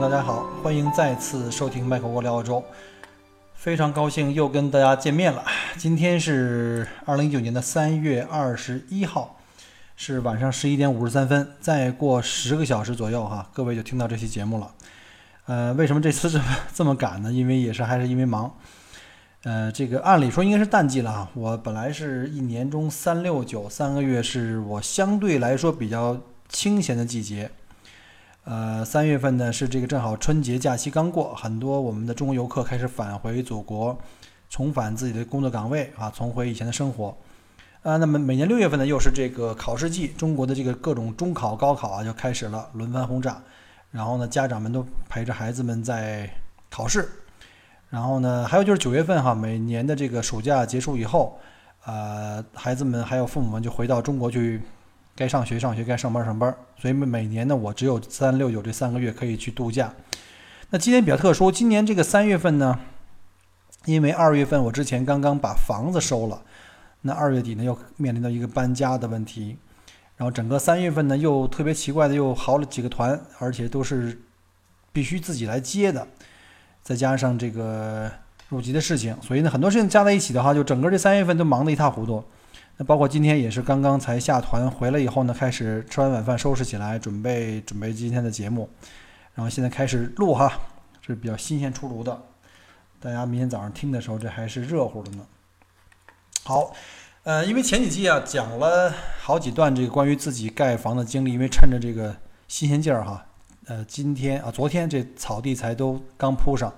大家好，欢迎再次收听麦克郭聊澳洲。非常高兴又跟大家见面了。今天是二零一九年的三月二十一号，是晚上十一点五十三分。再过十个小时左右哈，各位就听到这期节目了。呃，为什么这次这么 这么赶呢？因为也是还是因为忙。呃，这个按理说应该是淡季了啊。我本来是一年中三六九三个月是我相对来说比较清闲的季节。呃，三月份呢是这个正好春节假期刚过，很多我们的中国游客开始返回祖国，重返自己的工作岗位啊，重回以前的生活。啊，那么每年六月份呢又是这个考试季，中国的这个各种中考、高考啊就开始了轮番轰炸，然后呢家长们都陪着孩子们在考试，然后呢还有就是九月份哈，每年的这个暑假结束以后，呃，孩子们还有父母们就回到中国去。该上学上学，该上班上班，所以每年呢，我只有三六九这三个月可以去度假。那今年比较特殊，今年这个三月份呢，因为二月份我之前刚刚把房子收了，那二月底呢又面临到一个搬家的问题，然后整个三月份呢又特别奇怪的又好了几个团，而且都是必须自己来接的，再加上这个入籍的事情，所以呢很多事情加在一起的话，就整个这三月份都忙得一塌糊涂。那包括今天也是刚刚才下团回来以后呢，开始吃完晚饭收拾起来，准备准备今天的节目，然后现在开始录哈，是比较新鲜出炉的，大家明天早上听的时候这还是热乎的呢。好，呃，因为前几期啊讲了好几段这个关于自己盖房的经历，因为趁着这个新鲜劲儿哈，呃，今天啊昨天这草地才都刚铺上，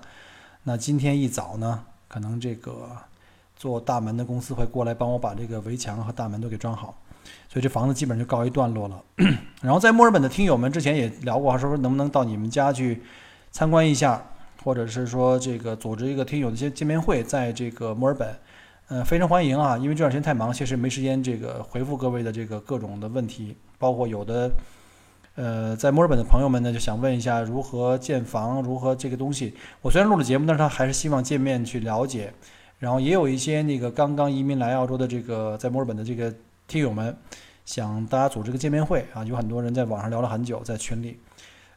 那今天一早呢，可能这个。做大门的公司会过来帮我把这个围墙和大门都给装好，所以这房子基本上就告一段落了。然后在墨尔本的听友们之前也聊过，说能不能到你们家去参观一下，或者是说这个组织一个听友的一些见面会，在这个墨尔本，呃，非常欢迎啊！因为这段时间太忙，确实没时间这个回复各位的这个各种的问题，包括有的呃在墨尔本的朋友们呢就想问一下如何建房，如何这个东西。我虽然录了节目，但是他还是希望见面去了解。然后也有一些那个刚刚移民来澳洲的这个在墨尔本的这个听友们，想大家组织个见面会啊，有很多人在网上聊了很久，在群里，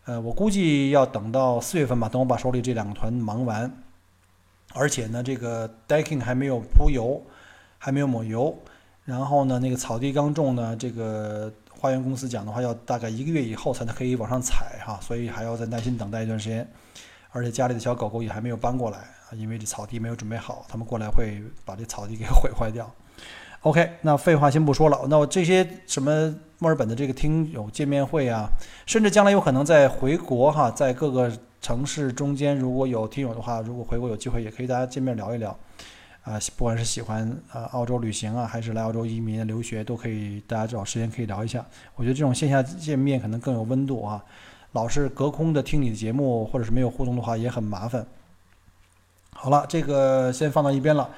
呃，我估计要等到四月份吧，等我把手里这两个团忙完，而且呢，这个 decking 还没有铺油，还没有抹油，然后呢，那个草地刚种呢，这个花园公司讲的话要大概一个月以后才能可以往上踩哈，所以还要再耐心等待一段时间，而且家里的小狗狗也还没有搬过来。啊，因为这草地没有准备好，他们过来会把这草地给 毁坏掉。OK，那废话先不说了，那我这些什么墨尔本的这个听友见面会啊，甚至将来有可能在回国哈，在各个城市中间如果有听友的话，如果回国有机会，也可以大家见面聊一聊。啊，不管是喜欢呃澳洲旅行啊，还是来澳洲移民留学，都可以大家找时间可以聊一下。我觉得这种线下见面可能更有温度啊，老是隔空的听你的节目，或者是没有互动的话，也很麻烦。好了，这个先放到一边了。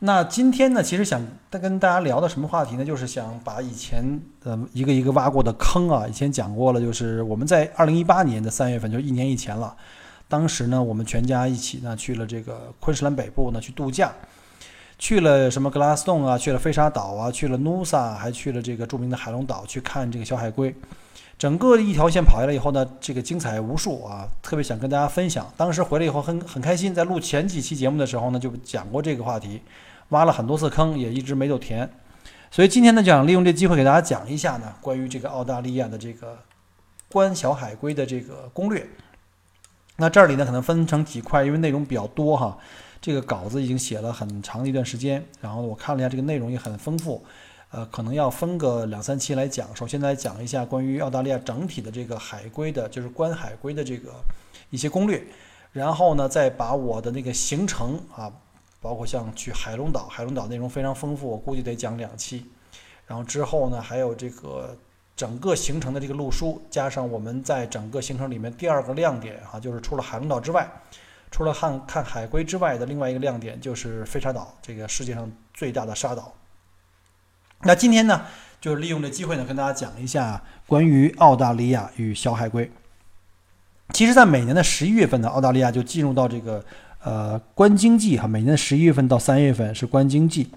那今天呢，其实想跟大家聊的什么话题呢？就是想把以前的一个一个挖过的坑啊，以前讲过了。就是我们在二零一八年的三月份，就一年以前了。当时呢，我们全家一起呢去了这个昆士兰北部呢去度假，去了什么格拉斯顿啊，去了飞沙岛啊，去了努萨，还去了这个著名的海龙岛去看这个小海龟。整个一条线跑下来以后呢，这个精彩无数啊，特别想跟大家分享。当时回来以后很很开心，在录前几期节目的时候呢，就讲过这个话题，挖了很多次坑，也一直没有填。所以今天呢，就想利用这机会给大家讲一下呢，关于这个澳大利亚的这个观小海龟的这个攻略。那这里呢，可能分成几块，因为内容比较多哈。这个稿子已经写了很长的一段时间，然后我看了一下，这个内容也很丰富。呃，可能要分个两三期来讲。首先来讲一下关于澳大利亚整体的这个海龟的，就是观海龟的这个一些攻略。然后呢，再把我的那个行程啊，包括像去海龙岛，海龙岛内容非常丰富，我估计得讲两期。然后之后呢，还有这个整个行程的这个路书，加上我们在整个行程里面第二个亮点啊，就是除了海龙岛之外，除了看看海龟之外的另外一个亮点就是飞沙岛，这个世界上最大的沙岛。那今天呢，就是利用这机会呢，跟大家讲一下关于澳大利亚与小海龟。其实，在每年的十一月份呢，澳大利亚就进入到这个呃观鲸季哈。每年的十一月份到三月份是观鲸季，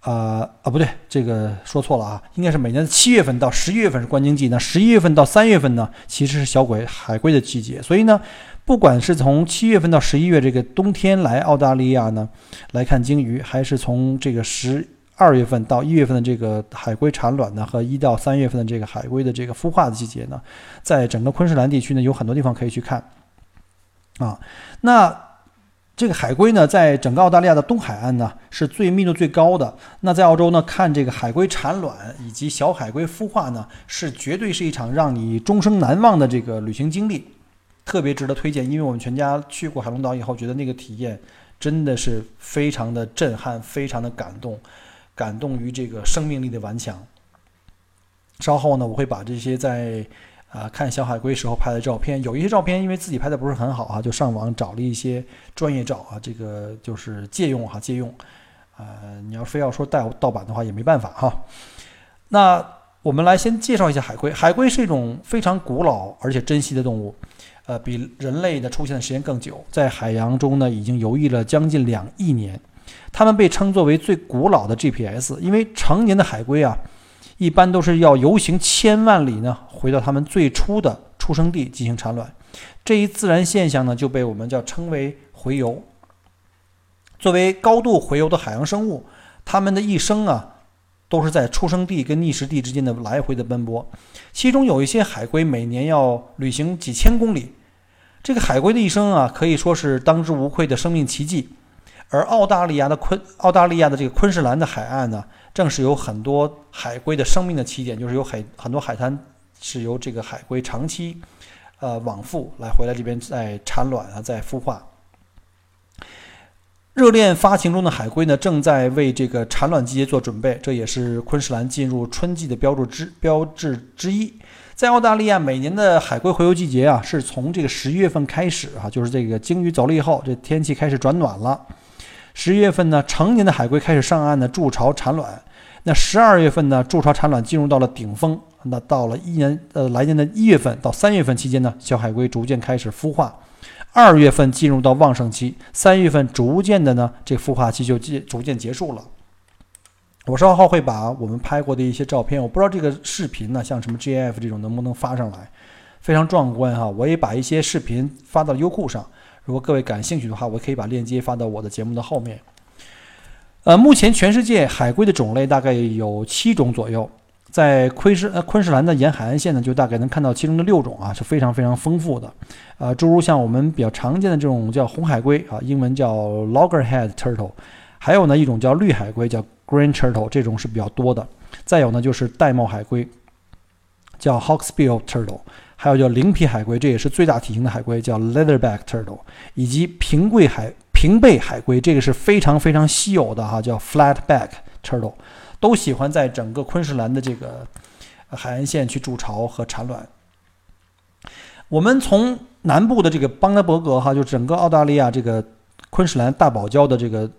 啊啊不对，这个说错了啊，应该是每年的七月份到十一月份是观鲸季。那十一月份到三月份呢，其实是小鬼海龟的季节。所以呢，不管是从七月份到十一月这个冬天来澳大利亚呢来看鲸鱼，还是从这个十。二月份到一月份的这个海龟产卵呢，和一到三月份的这个海龟的这个孵化的季节呢，在整个昆士兰地区呢，有很多地方可以去看。啊，那这个海龟呢，在整个澳大利亚的东海岸呢，是最密度最高的。那在澳洲呢，看这个海龟产卵以及小海龟孵化呢，是绝对是一场让你终生难忘的这个旅行经历，特别值得推荐。因为我们全家去过海龙岛以后，觉得那个体验真的是非常的震撼，非常的感动。感动于这个生命力的顽强。稍后呢，我会把这些在啊看小海龟时候拍的照片，有一些照片因为自己拍的不是很好啊，就上网找了一些专业照啊，这个就是借用哈，借用。呃，你要非要说盗盗版的话也没办法哈。那我们来先介绍一下海龟。海龟是一种非常古老而且珍稀的动物，呃，比人类的出现的时间更久，在海洋中呢已经游弋了将近两亿年。它们被称作为最古老的 GPS，因为成年的海龟啊，一般都是要游行千万里呢，回到它们最初的出生地进行产卵。这一自然现象呢，就被我们叫称为洄游。作为高度洄游的海洋生物，它们的一生啊，都是在出生地跟觅食地之间的来回的奔波。其中有一些海龟每年要旅行几千公里。这个海龟的一生啊，可以说是当之无愧的生命奇迹。而澳大利亚的昆澳大利亚的这个昆士兰的海岸呢，正是有很多海龟的生命的起点，就是有海很多海滩是由这个海龟长期，呃往复来回来这边在产卵啊，在孵化。热恋发情中的海龟呢，正在为这个产卵季节做准备，这也是昆士兰进入春季的标注之标志之一。在澳大利亚，每年的海龟洄游季节啊，是从这个十一月份开始啊，就是这个鲸鱼走了以后，这天气开始转暖了。十一月份呢，成年的海龟开始上岸呢筑巢产卵。那十二月份呢，筑巢产卵进入到了顶峰。那到了一年呃来年的一月份到三月份期间呢，小海龟逐渐开始孵化。二月份进入到旺盛期，三月份逐渐的呢，这孵化期就渐逐渐结束了。我稍后会把我们拍过的一些照片，我不知道这个视频呢，像什么 G F 这种能不能发上来，非常壮观哈。我也把一些视频发到优酷上。如果各位感兴趣的话，我可以把链接发到我的节目的后面。呃，目前全世界海龟的种类大概有七种左右，在昆士呃昆士兰的沿海岸线呢，就大概能看到其中的六种啊，是非常非常丰富的。呃，诸如像我们比较常见的这种叫红海龟啊，英文叫 loggerhead turtle，还有呢一种叫绿海龟叫 green turtle，这种是比较多的。再有呢就是玳瑁海龟，叫 hawksbill turtle。还有叫鳞皮海龟，这也是最大体型的海龟，叫 leatherback turtle，以及平贵海平背海龟，这个是非常非常稀有的哈，叫 flatback turtle，都喜欢在整个昆士兰的这个海岸线去筑巢和产卵。我们从南部的这个邦德伯格哈，就整个澳大利亚这个昆士兰大堡礁的这个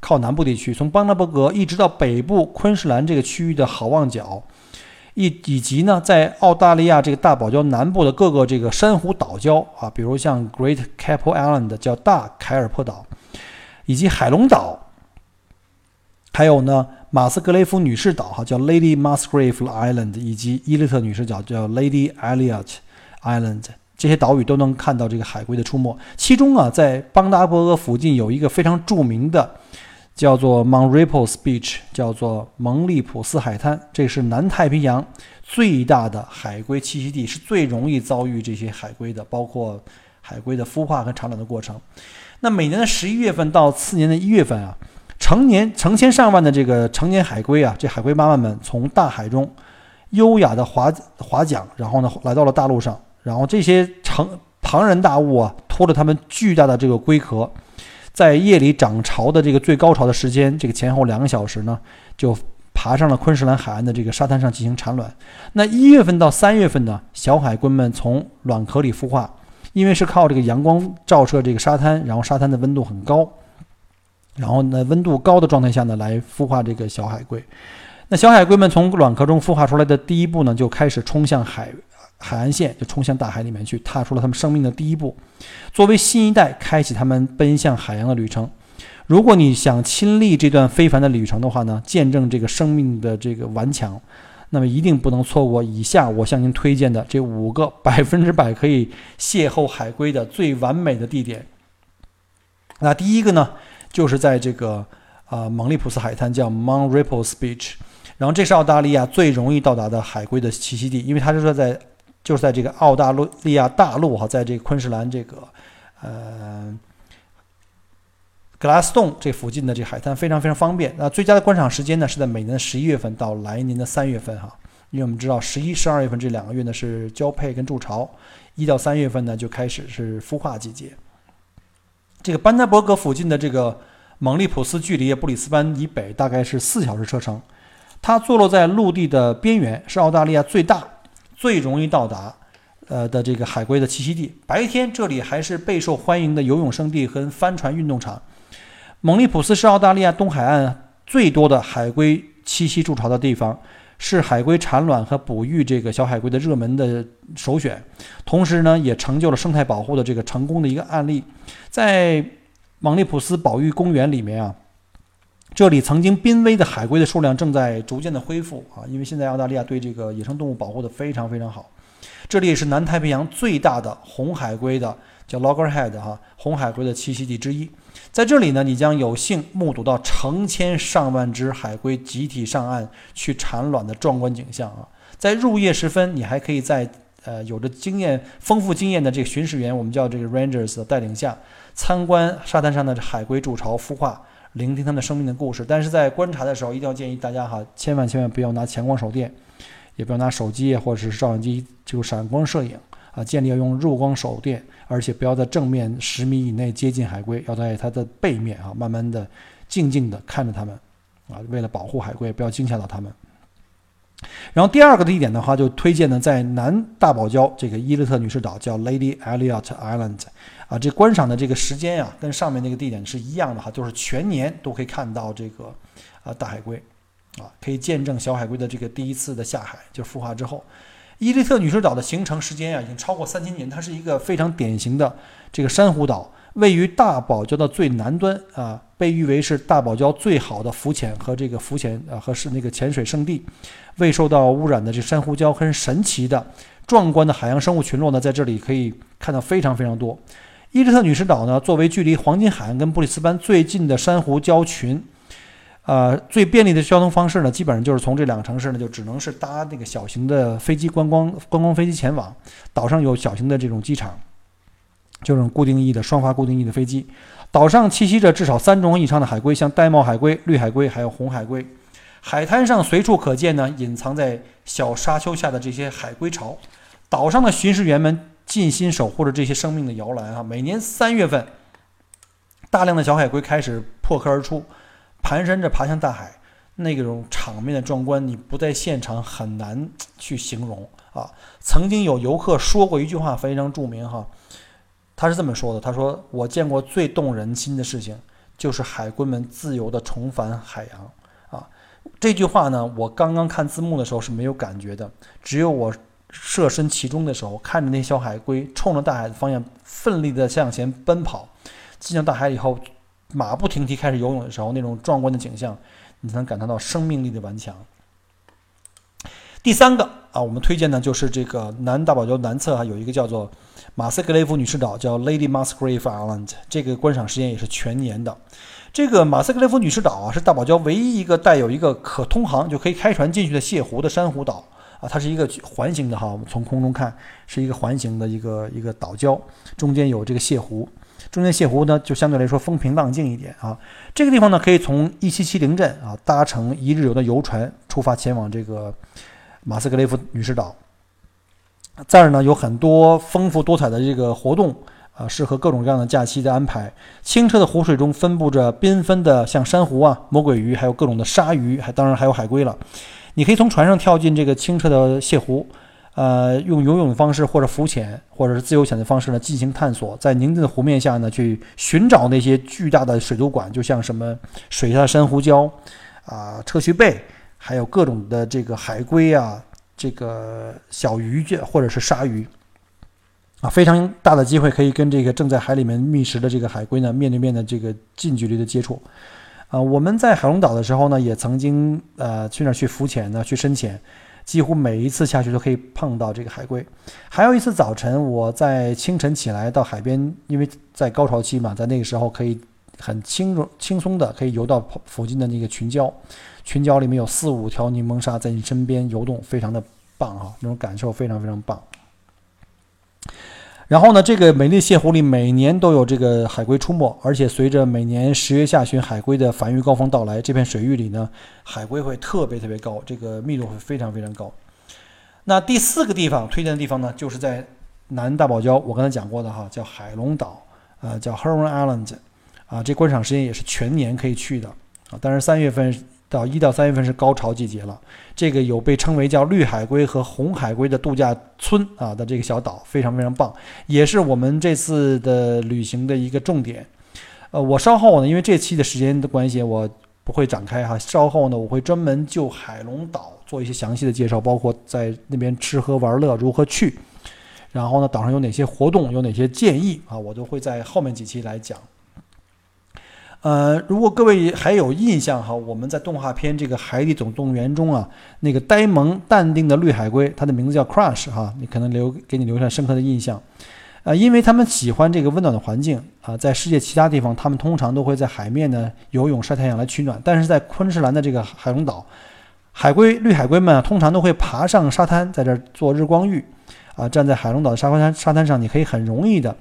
靠南部地区，从邦德伯格一直到北部昆士兰这个区域的好望角。以以及呢，在澳大利亚这个大堡礁南部的各个这个珊瑚岛礁啊，比如像 Great Keppel Island 叫大凯尔珀岛，以及海龙岛，还有呢马斯格雷夫女士岛哈叫 Lady Musgrave Island，以及伊利特女士岛叫 Lady Elliot Island，这些岛屿都能看到这个海龟的出没。其中啊，在邦达伯格附近有一个非常著名的。叫做 Mount Ripples Beach，叫做蒙利普斯海滩，这是南太平洋最大的海龟栖息地，是最容易遭遇这些海龟的，包括海龟的孵化和产卵的过程。那每年的十一月份到次年的一月份啊，成年成千上万的这个成年海龟啊，这海龟妈妈们从大海中优雅的划划桨，然后呢来到了大陆上，然后这些成庞然大物啊，拖着它们巨大的这个龟壳。在夜里涨潮的这个最高潮的时间，这个前后两个小时呢，就爬上了昆士兰海岸的这个沙滩上进行产卵。那一月份到三月份呢，小海龟们从卵壳里孵化，因为是靠这个阳光照射这个沙滩，然后沙滩的温度很高，然后呢温度高的状态下呢来孵化这个小海龟。那小海龟们从卵壳中孵化出来的第一步呢，就开始冲向海海岸线，就冲向大海里面去，踏出了他们生命的第一步，作为新一代开启他们奔向海洋的旅程。如果你想亲历这段非凡的旅程的话呢，见证这个生命的这个顽强，那么一定不能错过以下我向您推荐的这五个百分之百可以邂逅海龟的最完美的地点。那第一个呢，就是在这个啊蒙利普斯海滩，叫 Mount Ripples Beach，然后这是澳大利亚最容易到达的海龟的栖息地，因为它是说在就是在这个澳大利亚大陆哈，在这个昆士兰这个呃。格拉斯洞这附近的这海滩非常非常方便。那最佳的观赏时间呢，是在每年的十一月份到来年的三月份哈。因为我们知道十一、十二月份这两个月呢是交配跟筑巢，一到三月份呢就开始是孵化季节。这个班德伯格附近的这个蒙利普斯距离布里斯班以北大概是四小时车程，它坐落在陆地的边缘，是澳大利亚最大、最容易到达呃的这个海龟的栖息地。白天这里还是备受欢迎的游泳胜地和帆船运动场。蒙利普斯是澳大利亚东海岸最多的海龟栖息筑巢的地方，是海龟产卵和哺育这个小海龟的热门的首选。同时呢，也成就了生态保护的这个成功的一个案例。在蒙利普斯保育公园里面啊，这里曾经濒危的海龟的数量正在逐渐的恢复啊，因为现在澳大利亚对这个野生动物保护的非常非常好。这里也是南太平洋最大的红海龟的叫 Loggerhead 哈红海龟的栖息地之一。在这里呢，你将有幸目睹到成千上万只海龟集体上岸去产卵的壮观景象啊！在入夜时分，你还可以在呃有着经验丰富经验的这个巡视员，我们叫这个 rangers 的带领下，参观沙滩上的海龟筑巢孵化，聆听它们生命的故事。但是在观察的时候，一定要建议大家哈，千万千万不要拿强光手电，也不要拿手机或者是照相机就闪光摄影。啊，建议要用弱光手电，而且不要在正面十米以内接近海龟，要在它的背面啊，慢慢的、静静的看着它们，啊，为了保护海龟，不要惊吓到它们。然后第二个地点的话，就推荐呢，在南大堡礁这个伊勒特女士岛，叫 Lady Elliot Island，啊，这观赏的这个时间呀，跟上面那个地点是一样的哈，就是全年都可以看到这个啊大海龟，啊，可以见证小海龟的这个第一次的下海，就是孵化之后。伊利特女士岛的形成时间啊，已经超过三千年。它是一个非常典型的这个珊瑚岛，位于大堡礁的最南端啊，被誉为是大堡礁最好的浮潜和这个浮潜啊和是那个潜水圣地。未受到污染的这珊瑚礁和神奇的、壮观的海洋生物群落呢，在这里可以看到非常非常多。伊利特女士岛呢，作为距离黄金海岸跟布里斯班最近的珊瑚礁群。呃，最便利的交通方式呢，基本上就是从这两个城市呢，就只能是搭那个小型的飞机观光观光飞机前往。岛上有小型的这种机场，就是固定翼的双发固定翼的飞机。岛上栖息着至少三种以上的海龟，像玳瑁海龟、绿海龟，还有红海龟。海滩上随处可见呢，隐藏在小沙丘下的这些海龟巢。岛上的巡视员们尽心守护着这些生命的摇篮啊。每年三月份，大量的小海龟开始破壳而出。蹒跚着爬向大海，那种场面的壮观，你不在现场很难去形容啊！曾经有游客说过一句话，非常著名哈，他是这么说的：“他说我见过最动人心的事情，就是海龟们自由地重返海洋。”啊，这句话呢，我刚刚看字幕的时候是没有感觉的，只有我设身其中的时候，看着那小海龟冲着大海的方向奋力地向前奔跑，进入大海以后。马不停蹄开始游泳的时候，那种壮观的景象，你才能感受到生命力的顽强。第三个啊，我们推荐的就是这个南大堡礁南侧啊，有一个叫做马斯格雷夫女士岛，叫 Lady Musgrave Island。这个观赏时间也是全年的。这个马斯格雷夫女士岛啊，是大堡礁唯一一个带有一个可通航就可以开船进去的泻湖的珊瑚岛啊。它是一个环形的哈，我们从空中看是一个环形的一个一个岛礁，中间有这个泻湖。中间泻湖呢，就相对来说风平浪静一点啊。这个地方呢，可以从一七七零镇啊搭乘一日游的游船出发前往这个马斯格雷夫女士岛。这儿呢有很多丰富多彩的这个活动啊，适合各种各样的假期的安排。清澈的湖水中分布着缤纷的像珊瑚啊、魔鬼鱼，还有各种的鲨鱼，还当然还有海龟了。你可以从船上跳进这个清澈的泻湖，呃，用游泳的方式或者浮潜或者是自由潜的方式呢进行探索，在宁静的湖面下呢去寻找那些巨大的水族馆，就像什么水下珊瑚礁啊、车须贝，还有各种的这个海龟啊、这个小鱼或者是鲨鱼。啊，非常大的机会可以跟这个正在海里面觅食的这个海龟呢面对面的这个近距离的接触。啊，我们在海龙岛的时候呢，也曾经呃去那儿去浮潜呢，去深潜，几乎每一次下去都可以碰到这个海龟。还有一次早晨，我在清晨起来到海边，因为在高潮期嘛，在那个时候可以很轻松轻松的可以游到附近的那个群礁，群礁里面有四五条柠檬鲨在你身边游动，非常的棒啊，那种感受非常非常棒。然后呢，这个美丽泻湖里每年都有这个海龟出没，而且随着每年十月下旬海龟的繁育高峰到来，这片水域里呢，海龟会特别特别高，这个密度会非常非常高。那第四个地方推荐的地方呢，就是在南大堡礁，我刚才讲过的哈，叫海龙岛，呃，叫 Heron Island，啊，这观赏时间也是全年可以去的啊，但是三月份。到一到三月份是高潮季节了，这个有被称为叫绿海龟和红海龟的度假村啊的这个小岛非常非常棒，也是我们这次的旅行的一个重点。呃，我稍后呢，因为这期的时间的关系，我不会展开哈。稍后呢，我会专门就海龙岛做一些详细的介绍，包括在那边吃喝玩乐如何去，然后呢，岛上有哪些活动，有哪些建议啊，我都会在后面几期来讲。呃，如果各位还有印象哈，我们在动画片这个《海底总动员》中啊，那个呆萌淡定的绿海龟，它的名字叫 Crush 哈，你可能留给你留下深刻的印象。呃，因为他们喜欢这个温暖的环境啊，在世界其他地方，他们通常都会在海面呢游泳晒太阳来取暖，但是在昆士兰的这个海龙岛，海龟绿海龟们啊，通常都会爬上沙滩，在这儿做日光浴啊，站在海龙岛的沙滩沙滩上，你可以很容易的。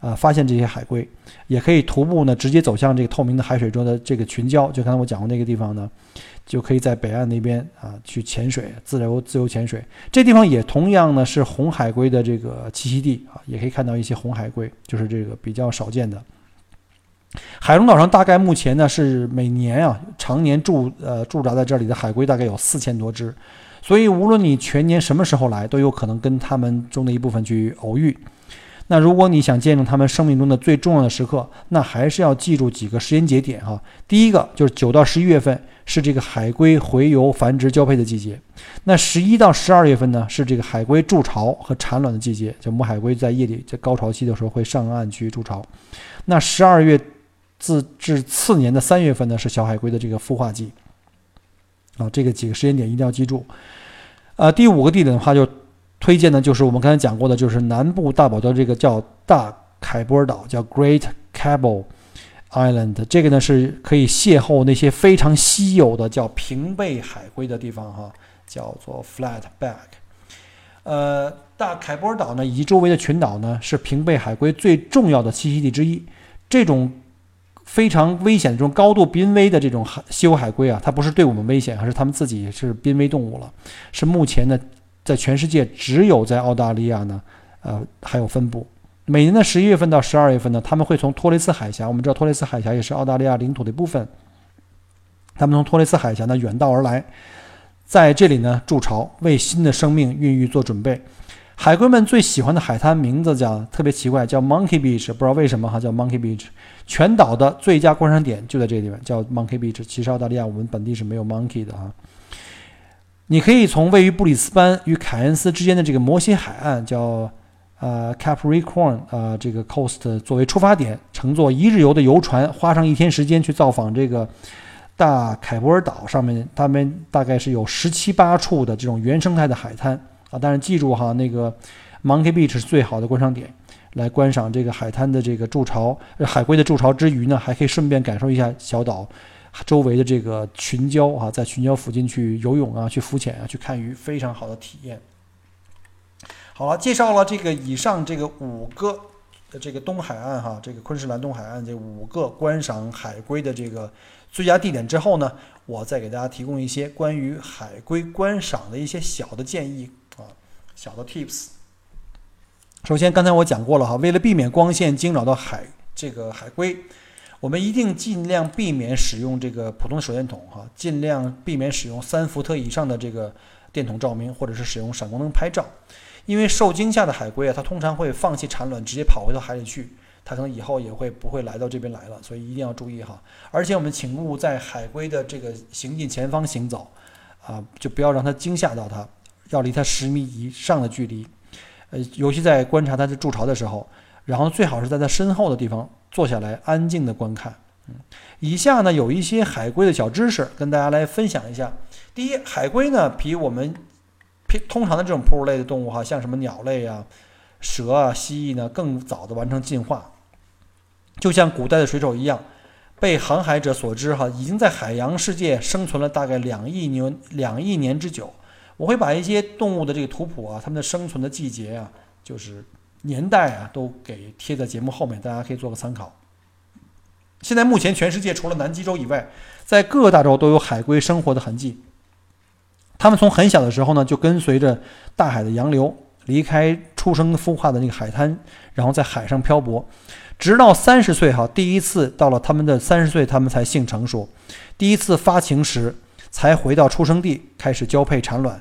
啊，发现这些海龟，也可以徒步呢，直接走向这个透明的海水中的这个群礁。就刚才我讲过那个地方呢，就可以在北岸那边啊去潜水，自由自由潜水。这地方也同样呢是红海龟的这个栖息地啊，也可以看到一些红海龟，就是这个比较少见的。海龙岛上大概目前呢是每年啊常年驻呃驻扎在这里的海龟大概有四千多只，所以无论你全年什么时候来，都有可能跟它们中的一部分去偶遇。那如果你想见证他们生命中的最重要的时刻，那还是要记住几个时间节点哈。第一个就是九到十一月份是这个海龟洄游繁殖交配的季节，那十一到十二月份呢是这个海龟筑巢和产卵的季节，就母海龟在夜里在高潮期的时候会上岸去筑巢。那十二月自至次年的三月份呢是小海龟的这个孵化季。啊，这个几个时间点一定要记住。呃，第五个地点的话就。推荐的就是我们刚才讲过的，就是南部大堡礁这个叫大凯波尔岛，叫 Great Cable Island。这个呢是可以邂逅那些非常稀有的叫平背海龟的地方，哈，叫做 Flatback。呃，大凯波尔岛呢以及周围的群岛呢是平背海龟最重要的栖息地之一。这种非常危险的这种高度濒危的这种海稀有海龟啊，它不是对我们危险，而是它们自己是濒危动物了，是目前的。在全世界只有在澳大利亚呢，呃，还有分布。每年的十一月份到十二月份呢，他们会从托雷斯海峡，我们知道托雷斯海峡也是澳大利亚领土的一部分。他们从托雷斯海峡呢远道而来，在这里呢筑巢，为新的生命孕育做准备。海龟们最喜欢的海滩名字叫特别奇怪，叫 Monkey Beach，不知道为什么哈叫 Monkey Beach。全岛的最佳观赏点就在这个地方，叫 Monkey Beach。其实澳大利亚我们本地是没有 Monkey 的啊。你可以从位于布里斯班与凯恩斯之间的这个摩西海岸，叫呃 Capricorn 啊这个 Coast 作为出发点，乘坐一日游的游船，花上一天时间去造访这个大凯博尔岛上面，他们大概是有十七八处的这种原生态的海滩啊。但是记住哈，那个 Monkey Beach 是最好的观赏点，来观赏这个海滩的这个筑巢，海龟的筑巢之余呢，还可以顺便感受一下小岛。周围的这个群礁啊，在群礁附近去游泳啊，去浮潜啊，去看鱼，非常好的体验。好了，介绍了这个以上这个五个的这个东海岸哈，这个昆士兰东海岸这五个观赏海龟的这个最佳地点之后呢，我再给大家提供一些关于海龟观赏的一些小的建议啊，小的 tips。首先，刚才我讲过了哈，为了避免光线惊扰到海这个海龟，我们一定尽量避免使用这个普通的手电筒哈，尽量避免使用三伏特以上的这个电筒照明，或者是使用闪光灯拍照。因为受惊吓的海龟啊，它通常会放弃产卵，直接跑回到海里去，它可能以后也会不会来到这边来了，所以一定要注意哈。而且我们请勿在海龟的这个行进前方行走，啊，就不要让它惊吓到它，要离它十米以上的距离。呃，尤其在观察它的筑巢的时候，然后最好是在它身后的地方坐下来，安静的观看。嗯，以下呢有一些海龟的小知识跟大家来分享一下。第一，海龟呢比我们通常的这种哺乳类的动物哈，像什么鸟类啊、蛇啊、蜥蜴呢，更早的完成进化。就像古代的水手一样，被航海者所知哈，已经在海洋世界生存了大概两亿年两亿年之久。我会把一些动物的这个图谱啊，它们的生存的季节啊，就是年代啊，都给贴在节目后面，大家可以做个参考。现在目前全世界除了南极洲以外，在各大洲都有海龟生活的痕迹。它们从很小的时候呢，就跟随着大海的洋流，离开出生孵化的那个海滩，然后在海上漂泊，直到三十岁哈，第一次到了他们的三十岁，他们才性成熟，第一次发情时才回到出生地开始交配产卵。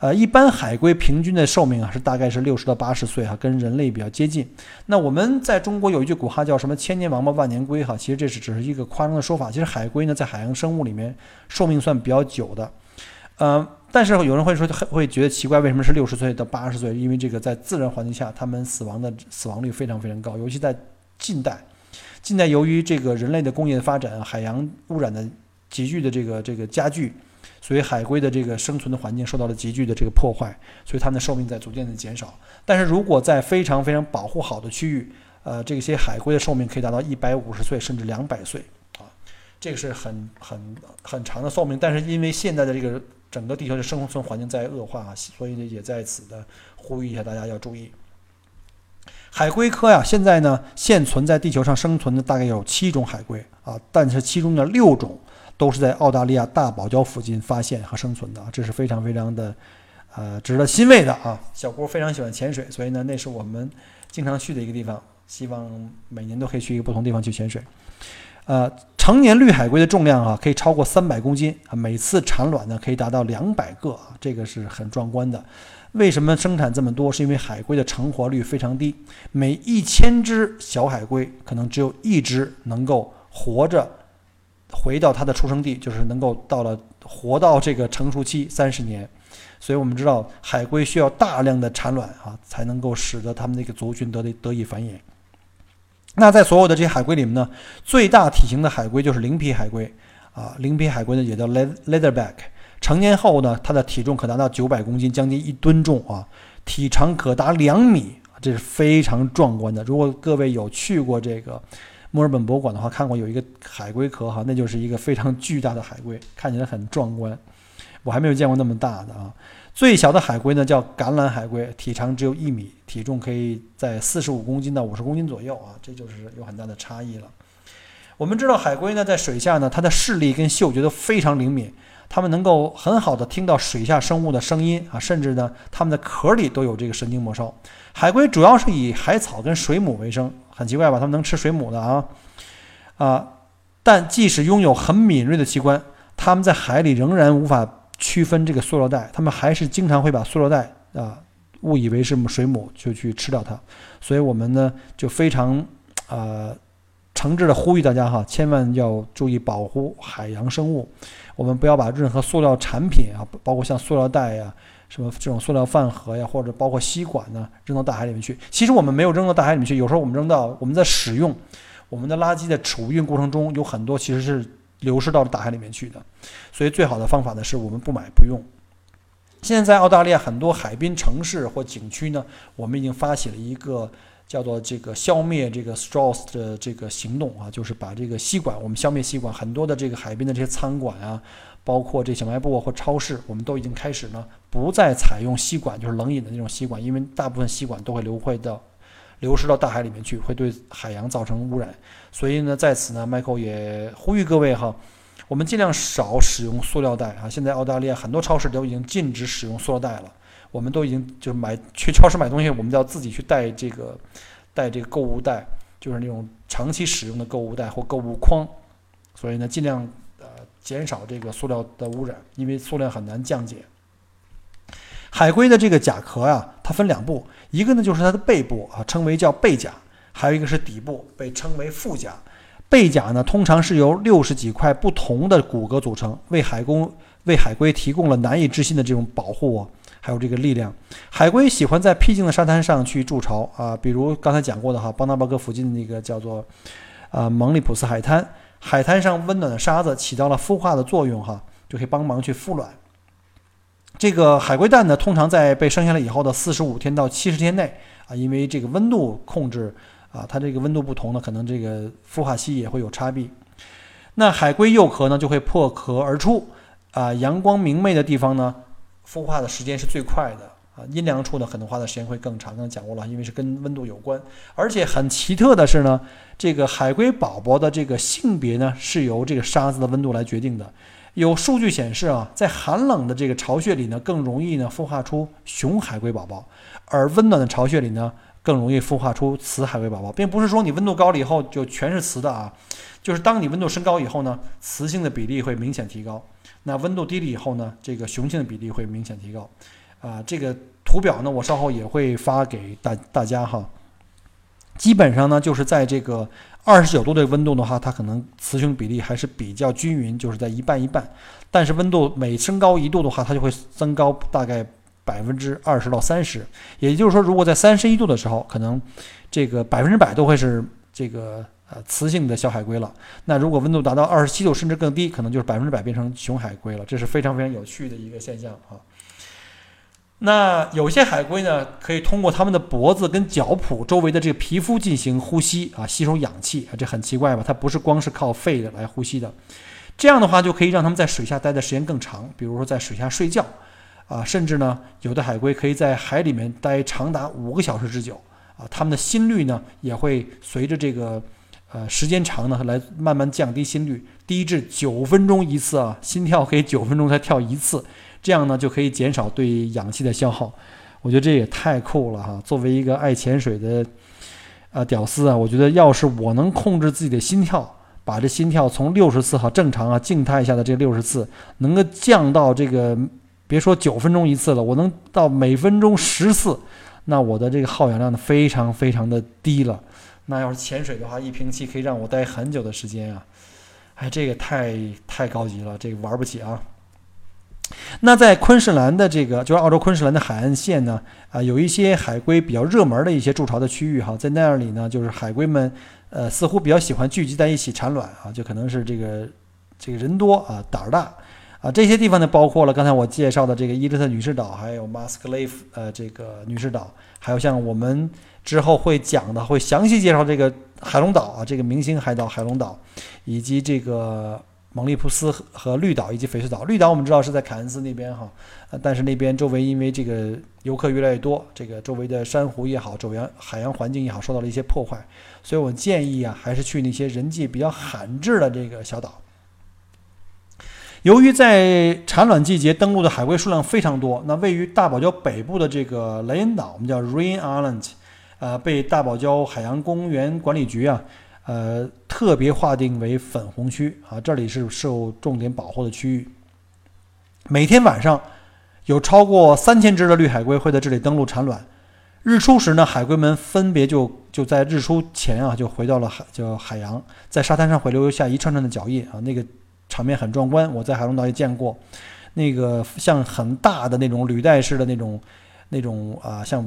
呃，一般海龟平均的寿命啊是大概是六十到八十岁哈，跟人类比较接近。那我们在中国有一句古话叫什么“千年王八万年龟”哈，其实这是只是一个夸张的说法。其实海龟呢，在海洋生物里面寿命算比较久的。呃，但是有人会说会觉得奇怪，为什么是六十岁到八十岁？因为这个在自然环境下，它们死亡的死亡率非常非常高，尤其在近代。近代由于这个人类的工业发展，海洋污染的急剧的这个这个加剧。所以海龟的这个生存的环境受到了急剧的这个破坏，所以它们的寿命在逐渐的减少。但是如果在非常非常保护好的区域，呃，这些海龟的寿命可以达到一百五十岁甚至两百岁啊，这个是很很很长的寿命。但是因为现在的这个整个地球的生存环境在恶化啊，所以呢也在此的呼吁一下大家要注意。海龟科呀，现在呢现存在地球上生存的大概有七种海龟啊，但是其中的六种。都是在澳大利亚大堡礁附近发现和生存的，这是非常非常的，呃，值得欣慰的啊！小郭非常喜欢潜水，所以呢，那是我们经常去的一个地方，希望每年都可以去一个不同地方去潜水。呃，成年绿海龟的重量啊，可以超过三百公斤啊，每次产卵呢可以达到两百个啊，这个是很壮观的。为什么生产这么多？是因为海龟的成活率非常低，每一千只小海龟可能只有一只能够活着。回到它的出生地，就是能够到了活到这个成熟期三十年，所以我们知道海龟需要大量的产卵啊，才能够使得它们那个族群得得得以繁衍。那在所有的这些海龟里面呢，最大体型的海龟就是鳞皮海龟啊，鳞皮海龟呢也叫 leatherback，成年后呢，它的体重可达到九百公斤，将近一吨重啊，体长可达两米，这是非常壮观的。如果各位有去过这个。墨尔本博物馆的话，看过有一个海龟壳哈，那就是一个非常巨大的海龟，看起来很壮观。我还没有见过那么大的啊。最小的海龟呢叫橄榄海龟，体长只有一米，体重可以在四十五公斤到五十公斤左右啊，这就是有很大的差异了。我们知道海龟呢在水下呢，它的视力跟嗅觉都非常灵敏，它们能够很好的听到水下生物的声音啊，甚至呢它们的壳里都有这个神经末梢。海龟主要是以海草跟水母为生。很奇怪吧？它们能吃水母的啊啊！但即使拥有很敏锐的器官，它们在海里仍然无法区分这个塑料袋。它们还是经常会把塑料袋啊误以为是水母，就去吃掉它。所以我们呢就非常呃诚挚的呼吁大家哈，千万要注意保护海洋生物。我们不要把任何塑料产品啊，包括像塑料袋呀。什么这种塑料饭盒呀，或者包括吸管呢，扔到大海里面去。其实我们没有扔到大海里面去，有时候我们扔到我们在使用我们的垃圾的储运过程中，有很多其实是流失到了大海里面去的。所以最好的方法呢，是我们不买不用。现在在澳大利亚很多海滨城市或景区呢，我们已经发起了一个叫做这个消灭这个 straws 的这个行动啊，就是把这个吸管，我们消灭吸管，很多的这个海滨的这些餐馆啊。包括这小卖部或超市，我们都已经开始呢，不再采用吸管，就是冷饮的那种吸管，因为大部分吸管都会流会到流失到大海里面去，会对海洋造成污染。所以呢，在此呢，Michael 也呼吁各位哈，我们尽量少使用塑料袋啊。现在澳大利亚很多超市都已经禁止使用塑料袋了。我们都已经就是买去超市买东西，我们都要自己去带这个带这个购物袋，就是那种长期使用的购物袋或购物筐。所以呢，尽量呃减少这个塑料的污染，因为塑料很难降解。海龟的这个甲壳呀，它分两部，一个呢就是它的背部啊，称为叫背甲，还有一个是底部，被称为腹甲。背甲呢，通常是由六十几块不同的骨骼组成，为海公为海龟提供了难以置信的这种保护啊，还有这个力量。海龟喜欢在僻静的沙滩上去筑巢啊，比如刚才讲过的哈，邦纳巴哥附近的那个叫做啊蒙利普斯海滩，海滩上温暖的沙子起到了孵化的作用哈，就可以帮忙去孵卵。这个海龟蛋呢，通常在被生下来以后的四十五天到七十天内啊，因为这个温度控制啊，它这个温度不同呢，可能这个孵化期也会有差别。那海龟幼壳呢，就会破壳而出啊，阳光明媚的地方呢，孵化的时间是最快的啊，阴凉处呢，可能花的时间会更长。刚才讲过了，因为是跟温度有关。而且很奇特的是呢，这个海龟宝宝的这个性别呢，是由这个沙子的温度来决定的。有数据显示啊，在寒冷的这个巢穴里呢，更容易呢孵化出雄海龟宝宝，而温暖的巢穴里呢，更容易孵化出雌海龟宝宝，并不是说你温度高了以后就全是雌的啊，就是当你温度升高以后呢，雌性的比例会明显提高，那温度低了以后呢，这个雄性的比例会明显提高，啊，这个图表呢，我稍后也会发给大大家哈，基本上呢，就是在这个。二十九度的温度的话，它可能雌雄比例还是比较均匀，就是在一半一半。但是温度每升高一度的话，它就会增高大概百分之二十到三十。也就是说，如果在三十一度的时候，可能这个百分之百都会是这个呃雌性的小海龟了。那如果温度达到二十七度甚至更低，可能就是百分之百变成雄海龟了。这是非常非常有趣的一个现象啊。那有些海龟呢，可以通过它们的脖子跟脚蹼周围的这个皮肤进行呼吸啊，吸收氧气啊，这很奇怪吧？它不是光是靠肺的来呼吸的。这样的话就可以让它们在水下待的时间更长，比如说在水下睡觉啊，甚至呢，有的海龟可以在海里面待长达五个小时之久啊。它们的心率呢，也会随着这个呃时间长呢，来慢慢降低心率，低至九分钟一次啊，心跳可以九分钟才跳一次。这样呢，就可以减少对氧气的消耗。我觉得这也太酷了哈！作为一个爱潜水的啊屌丝啊，我觉得要是我能控制自己的心跳，把这心跳从六十次哈正常啊静态下的这六十次，能够降到这个别说九分钟一次了，我能到每分钟十次，那我的这个耗氧量呢非常非常的低了。那要是潜水的话，一瓶气可以让我待很久的时间啊！哎，这个太太高级了，这个玩不起啊！那在昆士兰的这个，就是澳洲昆士兰的海岸线呢，啊，有一些海龟比较热门的一些筑巢的区域哈，在那里呢，就是海龟们，呃，似乎比较喜欢聚集在一起产卵啊，就可能是这个这个人多啊，胆儿大啊，这些地方呢，包括了刚才我介绍的这个伊丽特女士岛，还有马斯克雷夫呃这个女士岛，还有像我们之后会讲的，会详细介绍这个海龙岛啊，这个明星海岛海龙岛，以及这个。蒙利普斯和绿岛以及翡翠岛，绿岛我们知道是在凯恩斯那边哈，但是那边周围因为这个游客越来越多，这个周围的珊瑚也好，周围海洋环境也好，受到了一些破坏，所以我建议啊，还是去那些人迹比较罕至的这个小岛。由于在产卵季节登陆的海龟数量非常多，那位于大堡礁北部的这个雷恩岛，我们叫 Rain Island，呃，被大堡礁海洋公园管理局啊。呃，特别划定为粉红区啊，这里是受重点保护的区域。每天晚上，有超过三千只的绿海龟会在这里登陆产卵。日出时呢，海龟们分别就就在日出前啊，就回到了海，叫海洋，在沙滩上会留下一串串的脚印啊，那个场面很壮观。我在海龙岛也见过，那个像很大的那种履带式的那种那种啊，像。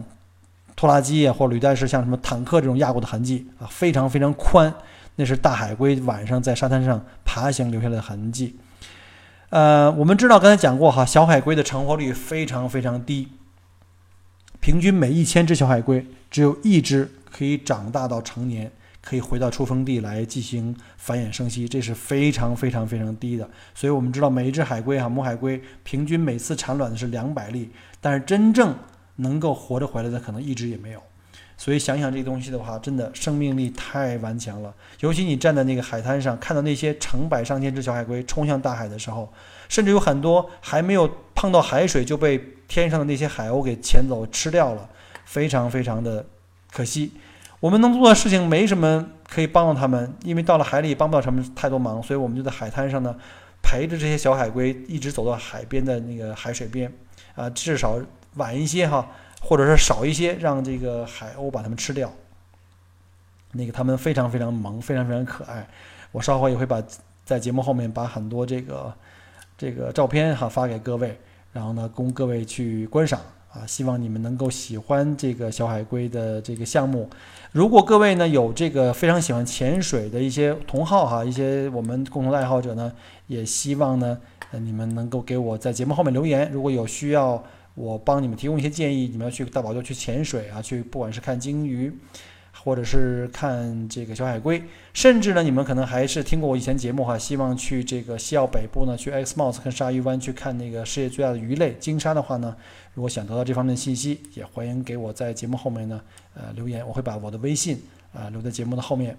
拖拉机啊，或履带式像什么坦克这种压过的痕迹啊，非常非常宽，那是大海龟晚上在沙滩上爬行留下的痕迹。呃，我们知道刚才讲过哈，小海龟的成活率非常非常低，平均每一千只小海龟只有一只可以长大到成年，可以回到出生地来进行繁衍生息，这是非常非常非常低的。所以我们知道每一只海龟哈，母海龟平均每次产卵的是两百粒，但是真正能够活着回来的可能一直也没有，所以想想这东西的话，真的生命力太顽强了。尤其你站在那个海滩上，看到那些成百上千只小海龟冲向大海的时候，甚至有很多还没有碰到海水就被天上的那些海鸥给牵走吃掉了，非常非常的可惜。我们能做的事情没什么可以帮到他们，因为到了海里帮不了他们太多忙，所以我们就在海滩上呢，陪着这些小海龟一直走到海边的那个海水边，啊，至少晚一些哈，或者是少一些，让这个海鸥把它们吃掉。那个它们非常非常萌，非常非常可爱。我稍后也会把在节目后面把很多这个这个照片哈发给各位，然后呢供各位去观赏。啊，希望你们能够喜欢这个小海龟的这个项目。如果各位呢有这个非常喜欢潜水的一些同好哈，一些我们共同的爱好者呢，也希望呢，你们能够给我在节目后面留言。如果有需要，我帮你们提供一些建议，你们要去大堡礁去潜水啊，去不管是看鲸鱼。或者是看这个小海龟，甚至呢，你们可能还是听过我以前节目哈，希望去这个西澳北部呢，去 X Mouse 跟鲨鱼湾去看那个世界最大的鱼类鲸鲨的话呢，如果想得到这方面的信息，也欢迎给我在节目后面呢，呃，留言，我会把我的微信啊留在节目的后面。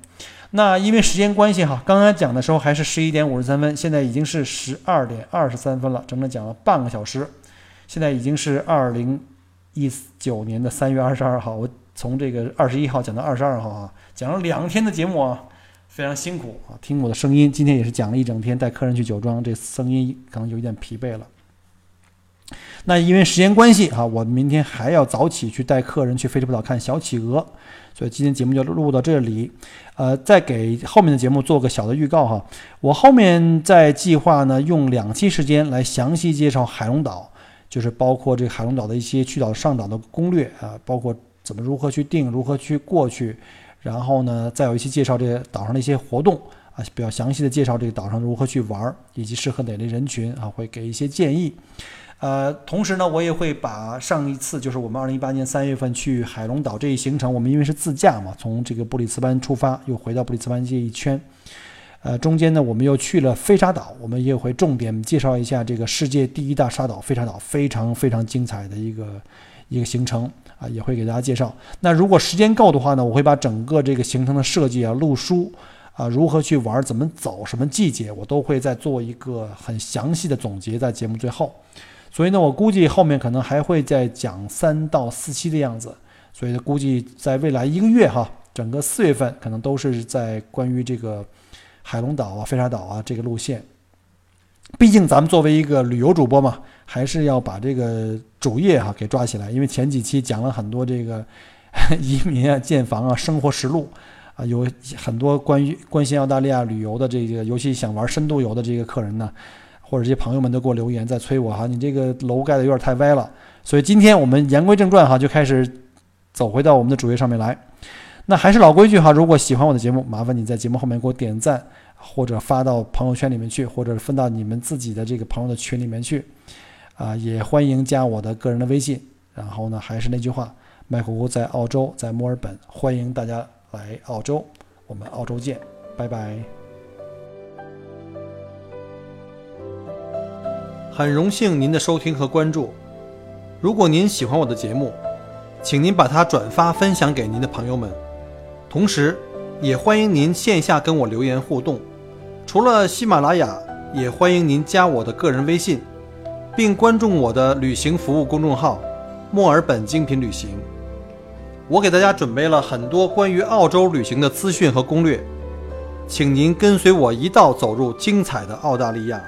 那因为时间关系哈，刚刚讲的时候还是十一点五十三分，现在已经是十二点二十三分了，整整讲了半个小时，现在已经是二零一九年的三月二十二号，我。从这个二十一号讲到二十二号啊，讲了两天的节目啊，非常辛苦啊。听我的声音，今天也是讲了一整天，带客人去酒庄，这声音可能有一点疲惫了。那因为时间关系啊，我明天还要早起去带客人去飞驰不岛看小企鹅，所以今天节目就录到这里。呃，再给后面的节目做个小的预告哈，我后面在计划呢，用两期时间来详细介绍海龙岛，就是包括这个海龙岛的一些去岛上岛的攻略啊，包括。怎么如何去定，如何去过去，然后呢，再有一些介绍这个岛上的一些活动啊，比较详细的介绍这个岛上如何去玩，以及适合哪类人群啊，会给一些建议。呃，同时呢，我也会把上一次就是我们二零一八年三月份去海龙岛这一行程，我们因为是自驾嘛，从这个布里斯班出发，又回到布里斯班这一圈，呃，中间呢，我们又去了飞沙岛，我们也会重点介绍一下这个世界第一大沙岛飞沙岛，非常非常精彩的一个一个行程。啊，也会给大家介绍。那如果时间够的话呢，我会把整个这个行程的设计啊、路书啊、如何去玩、怎么走、什么季节，我都会再做一个很详细的总结在节目最后。所以呢，我估计后面可能还会再讲三到四期的样子。所以呢估计在未来一个月哈，整个四月份可能都是在关于这个海龙岛啊、飞沙岛啊这个路线。毕竟咱们作为一个旅游主播嘛，还是要把这个主业哈给抓起来。因为前几期讲了很多这个 移民啊、建房啊、生活实录啊，有很多关于关心澳大利亚旅游的这个，尤其想玩深度游的这个客人呢，或者这些朋友们都给我留言在催我哈，你这个楼盖的有点太歪了。所以今天我们言归正传哈，就开始走回到我们的主页上面来。那还是老规矩哈，如果喜欢我的节目，麻烦你在节目后面给我点赞。或者发到朋友圈里面去，或者分到你们自己的这个朋友的群里面去，啊，也欢迎加我的个人的微信。然后呢，还是那句话，麦虎虎在澳洲，在墨尔本，欢迎大家来澳洲，我们澳洲见，拜拜。很荣幸您的收听和关注，如果您喜欢我的节目，请您把它转发分享给您的朋友们，同时。也欢迎您线下跟我留言互动，除了喜马拉雅，也欢迎您加我的个人微信，并关注我的旅行服务公众号“墨尔本精品旅行”。我给大家准备了很多关于澳洲旅行的资讯和攻略，请您跟随我一道走入精彩的澳大利亚。